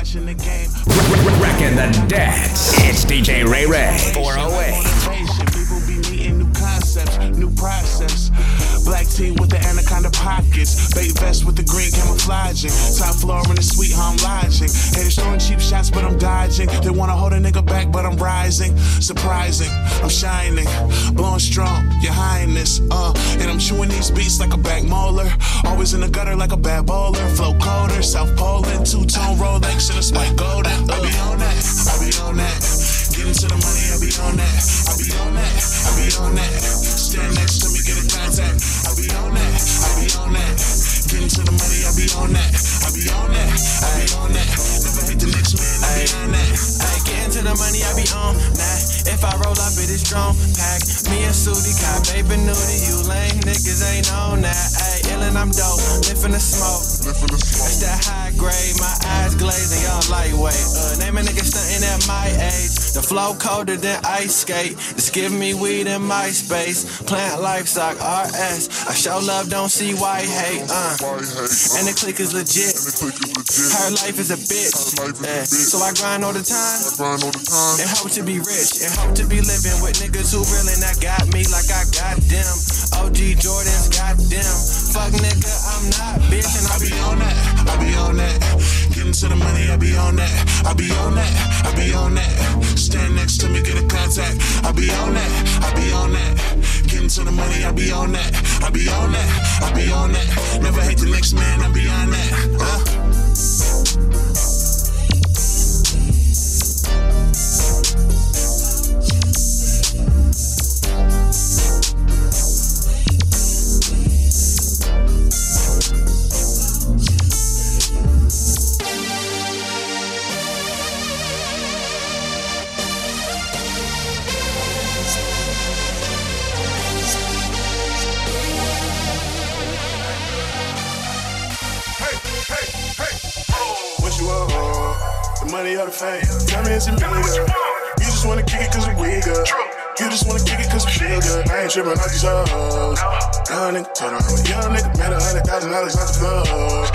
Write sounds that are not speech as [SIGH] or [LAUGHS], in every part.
watching the game. Wrecking the dance. It's DJ Ray Ray. 408. People be meeting new concepts, new process. Black tee with the anaconda pockets. Bait vest with the green camouflaging. Top floor in the suite, how I'm lodging. Haters throwing cheap shots, but I'm dodging. They wanna hold a nigga back, but I'm rising. Surprising, I'm shining. Blowing strong, your highness. Uh, and I'm chewing these beats like a back molar. Always in the gutter like a bad bowler. Flow colder, South Poland. Two tone Rolex spike golden. I be on that, I be on that. Getting to the money, I be on that. I be on that, I be on that. Stand next to me, get a contact. I be on that, I be on that. Getting to the money, I be on that. I be on that, I be on that. Never hate the next man, I be on that. I get into the money, I be on that. If I roll up, it is strong. Pack me a suitie, cop, baby nudie. You lame niggas ain't on that. Ayy, illin', I'm dope. Lifting the smoke. It's that high grade, my eyes glazing, y'all lightweight. Uh, name a nigga stunting at my. The flow colder than ice skate. Just give me weed in my space. Plant livestock, RS. I show love, don't see why hate. Uh. And the click is legit. Her life is a bitch. Yeah. So I grind all the time. And hope to be rich. And hope to be living with niggas who really not got to the money, I be on that. I be on that, I be on that. Stand next to me, get a contact. I be on that, I be on that. Getting to the money, I be on that. I be on that, I be on that. Never hate the next man, I be on that. The fame? Tell me, is it me, girl? You just wanna kick it cause we good. You just wanna kick it cause we feel good. I ain't tripping off these hoes. Young nigga, told her I'm a young nigga, made a hundred thousand dollars off the floor.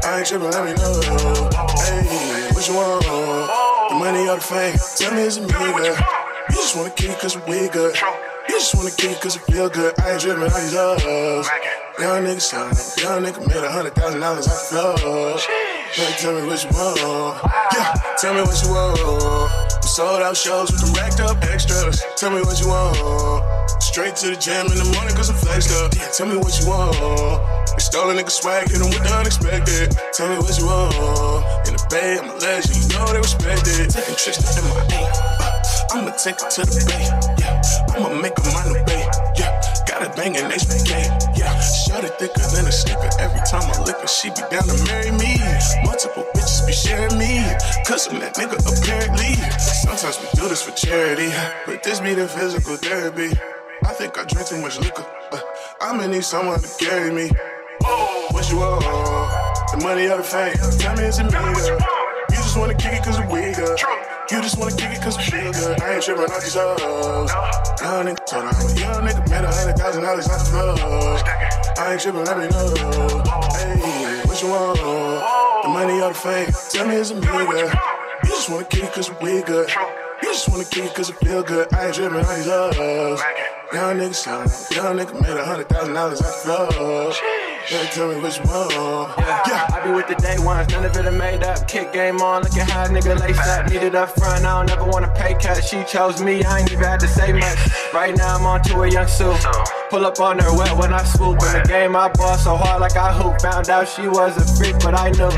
I ain't tripping, let me know. Hey, what you want? The money or the fame? Tell me, is it me, girl? You just wanna kick it cause we good. You just wanna kick it cause it feel good. I ain't tripping off these hoes. Young nigga, son, young nigga made a hundred thousand dollars off the floor. Baby, tell me what you want. Yeah, tell me what you want. I'm sold out shows with them racked up extras. Tell me what you want. Straight to the gym in the morning cause I'm flexed up. Tell me what you want. They stole a nigga swag, hit 'em with the unexpected. Tell me what you want. In the bay, I'm a legend, you know they respect it. Taking trips to MIA. Uh, I'ma take it to the bay. Yeah, I'ma make a the bay. Yeah, got it banging HBK. Yeah, shot it thicker than a snicker. Every time I I'm that nigga apparently. Sometimes we do this for charity. But this be the physical therapy. I think I drink too much liquor. Uh, I'ma need someone to carry me. What you want? The money or the fame? Tell me, is it me, girl? You just wanna kick it cause we good. You just wanna kick it cause we good. I ain't tripping off these hoes. Young nigga, told I'm a young nigga, made a hundred thousand dollars off the floor. I ain't tripping, let me know. Hey, what you want? Money or the fame? Tell me, is a girl? You just wanna kick cause we good. You just wanna kick it cause it feel good. I ain't tripping off these hoes. Young nigga, son, young nigga made a hundred thousand dollars off the floor. Tell me you want. Yeah. I be with the day ones, none of it are made up. Kick game on, look at how a nigga laced up. Needed up front, I don't never want to pay cut. She chose me, I ain't even had to say much. Right now I'm on to a young Sue. Pull up on her wet when I swoop. In the game, I ball so hard like I hoop. Found out she was a freak, but I knew.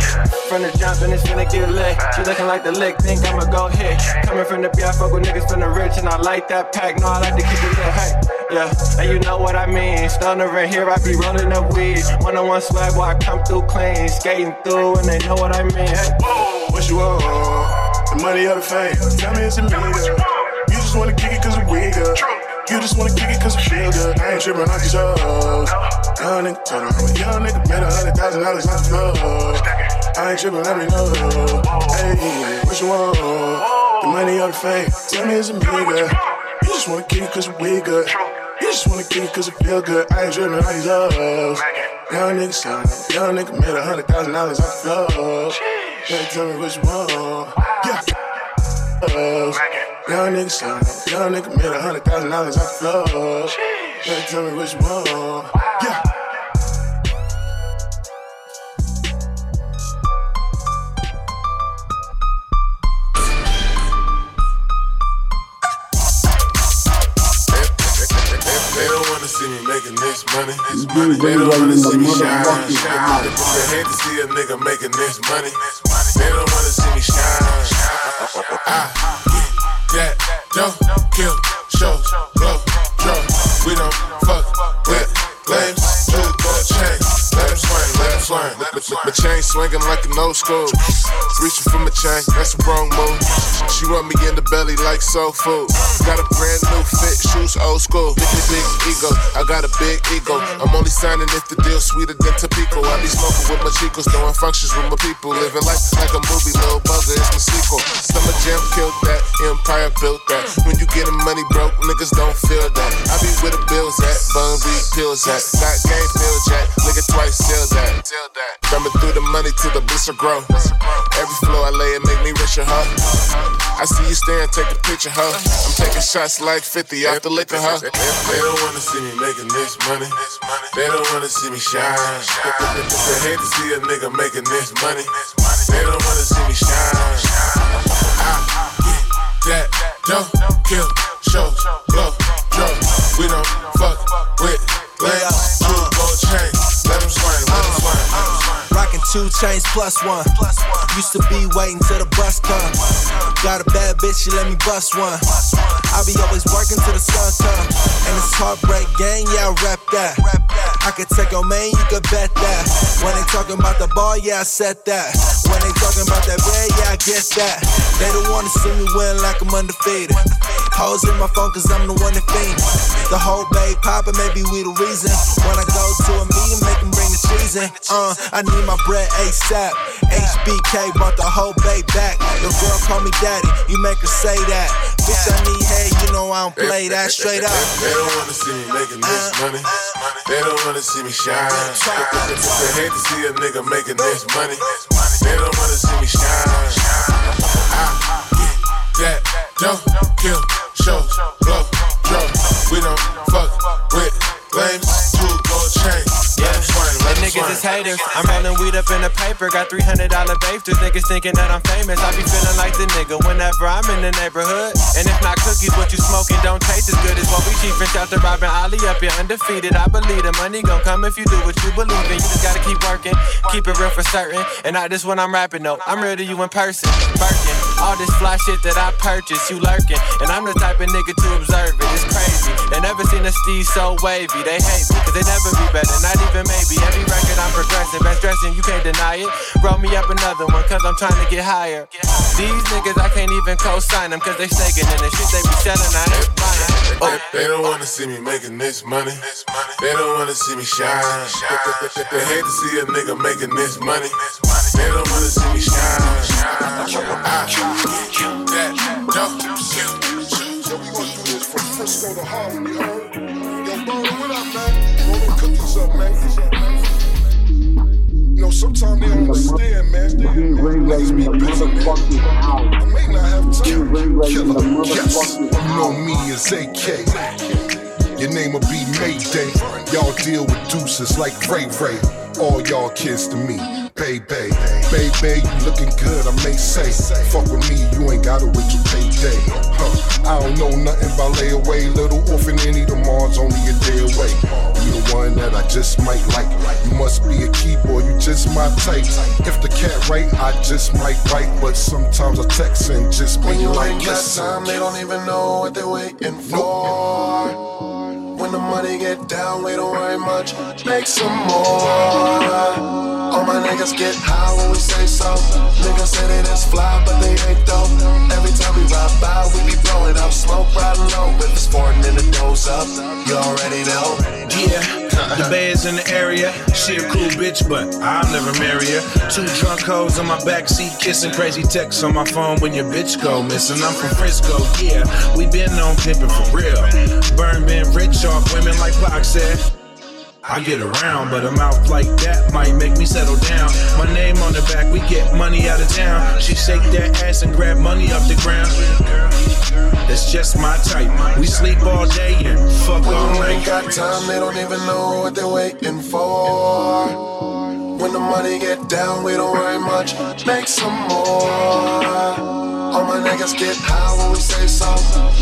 From the jump, and it's finna get lit. She looking like the lick, think I'ma go hit. Coming from the B, I fuck with niggas from the rich, and I like that pack. No, I like to keep it lit. Hey, yeah, and you know what I mean. Stunner in here, I be rolling up weed. One on one swag while I come through clean. Skating through, and they know what I mean. Hey, What you want? The money or the fame? Tell me, it's a me. You just wanna kick it cause we good. You just wanna kick it cause we feel good. I ain't tripping off these hoes. Uh-huh. Young nigga, told her I'm a young nigga, made a hundred thousand dollars off the floor. I ain't tripping, let me know. Hey, what you want? The money or the fame? Tell me, it's a me. You just wanna kick it cause we good. You just wanna kick it cause it feel good. I ain't tripping off these hoes. Young nigga, son, young nigga made a hundred thousand dollars off the floor. Hey, tell me what you want. Yeah. Uh, young nigga slime. Young nigga made a hundred thousand dollars off the floor. Hey, tell me what you want. Yeah. You They don't wanna see me shine. They hate to see a nigga making this money. They don't wanna see me shine. I get that dough, kill, show, blow, drum. We don't fuck with lames. Two gold chain, 'em swing, 'em swing. With my chain swinging like an old school. Reaching for my chain, that's the wrong move. She want me in the belly like soul food. Got a brand new fit, shoes old school. Big, big ego, I got a big ego. I'm only signing if the deal's sweeter than Tapico. I be smoking with my chicos, doing functions with my people. Living life like a movie, little buzzer, it's my sequel. Summer Jam killed that, Empire built that. When you getting money broke, niggas don't feel that. I be where the bills at, bun weed pills at. Got game feel jack, nigga twice still that. Thumbing through the money till the blister grow. Every flow I lay it make me richer, huh? I see you staring, take a picture, huh? I'm taking shots like 50 off the liquor, huh? They, don't wanna see me making this money. They don't wanna see me shine. They hate to see a nigga making this money. They don't wanna see me shine. I get that dough, kill, show, blow, drum. We don't fuck with lames. Two chains plus one. Used to be waiting till the bus come. Got a bad bitch, she let me bust one. I be always working till the sun come. And it's heartbreak gang, yeah, I rap that. I could take your man, you could bet that. When they talking about the ball, yeah, I said that. When they talking about that bread, yeah, I get that. They don't wanna see me win like I'm undefeated. Hoes in my phone, cause I'm the one that fiend. The whole bay poppin', maybe we the reason. When I go to a meeting, make 'em bring the cheese in. Uh, I need my bread ASAP. HBK brought the whole bay back. Your girl call me daddy, you make her say that. Bitch, I need head, you know I don't play that straight up. They don't wanna see me making this uh, money. Uh, they don't wanna see me shine. Uh, they hate to see a nigga making this money. They don't wanna see me shine. I get that dough, kill, show, blow, drum. We don't fuck with lames. Two gold chain, let 'em swing, let 'em Niggas is haters. I'm rolling weed up in the paper. Got $300 babes. Niggas thinking that I'm famous. I be feeling like the nigga whenever I'm in the neighborhood. And if not cookies, what you smoking don't taste as good as what we cheap. Fresh out the robbing Ollie up here undefeated. I believe the money gon' come if you do what you believe in. You just gotta keep working, keep it real for certain. And not just when I'm rapping, no. I'm real to you in person. Birkin, fly shit that I purchased, you lurking. And I'm the type of nigga to observe it. It's crazy. They never seen a Steve so wavy. They hate me, cause they never be better. Not even maybe. Every record I'm progressing, best dressing, you can't deny it. Roll me up another one, cause I'm trying to get higher. These niggas, I can't even co-sign them, cause they snaking in the shit they be selling. I ain't buying. They, they don't wanna see me making this money. They don't wanna see me shine. They hate to see a nigga making this money. They don't wanna see me shine. I get that kill, So we gonna do this from Frisco to Harlem? Yo, what up, man? Roll cookies up, man. You know, sometimes they don't understand, man. Niggas be busy, man. I may not have time. Killer, yes. You know me as AK. Your name will be Mayday. Y'all deal with deuces like Ray Ray. All y'all kids to me. Baby, baby, you looking good, I may say. Fuck with me, you ain't gotta wait till payday. Huh. I don't know nothing about layaway. Little orphan Annie tomorrow's only a day away. You the one that I just might like. You must be a keyboard, you just my type. If the cat right, I just might write. But sometimes I text and just be like, listen. time, they don't even know what they're waiting for. When the money get down, we don't worry much. Make some more. Niggas get high when we say so. Niggas say they just fly, but they ain't though. Every time we ride by, we be blowing up smoke right low. If it's foreign, then the doors up. You already know. Yeah, [LAUGHS] the is in the area. She a cool bitch, but I'll never marry her. Two drunk hoes on my backseat, kissing crazy texts on my phone when your bitch go missing. I'm from Frisco, yeah. We been on pimping for real. Burn been rich off women like Pac said. I get around, but a mouth like that might make me settle down. My name on the back, we get money out of town. She shake that ass and grab money off the ground. That's just my type. We sleep all day and fuck all When night. got time, they don't even know what they're waiting for. When the money get down, we don't worry much. Make some more. All my niggas get high when we say so.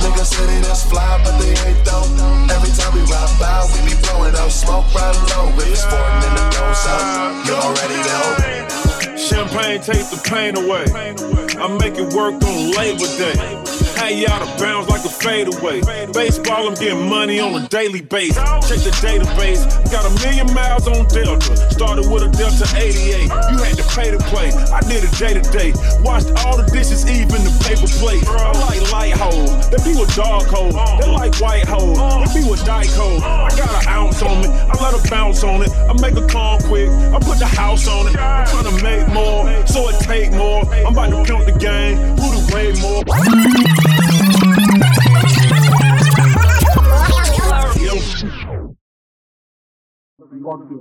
Niggas say they just fly, but they ain't though. Every time we ride by, we be blowing out smoke right low. It's sporting in the nose up, you already know. Champagne take the pain away. I make it work on Labor Day. You out of bounds like a fadeaway. Baseball, I'm getting money on a daily basis. Check the database. Got a million miles on Delta. Started with a Delta 88. You had to pay to play. I did it day to day. Washed all the dishes, even the paper plates. I like light hoes. They be with dark hoes. They like white hoes. They be with dyke hoes. I got an ounce on me. I let her bounce on it. I make a calm quick. I put the house on it. I'm trying to make more, so it take more. I'm about to count the game. Who the way more? God given.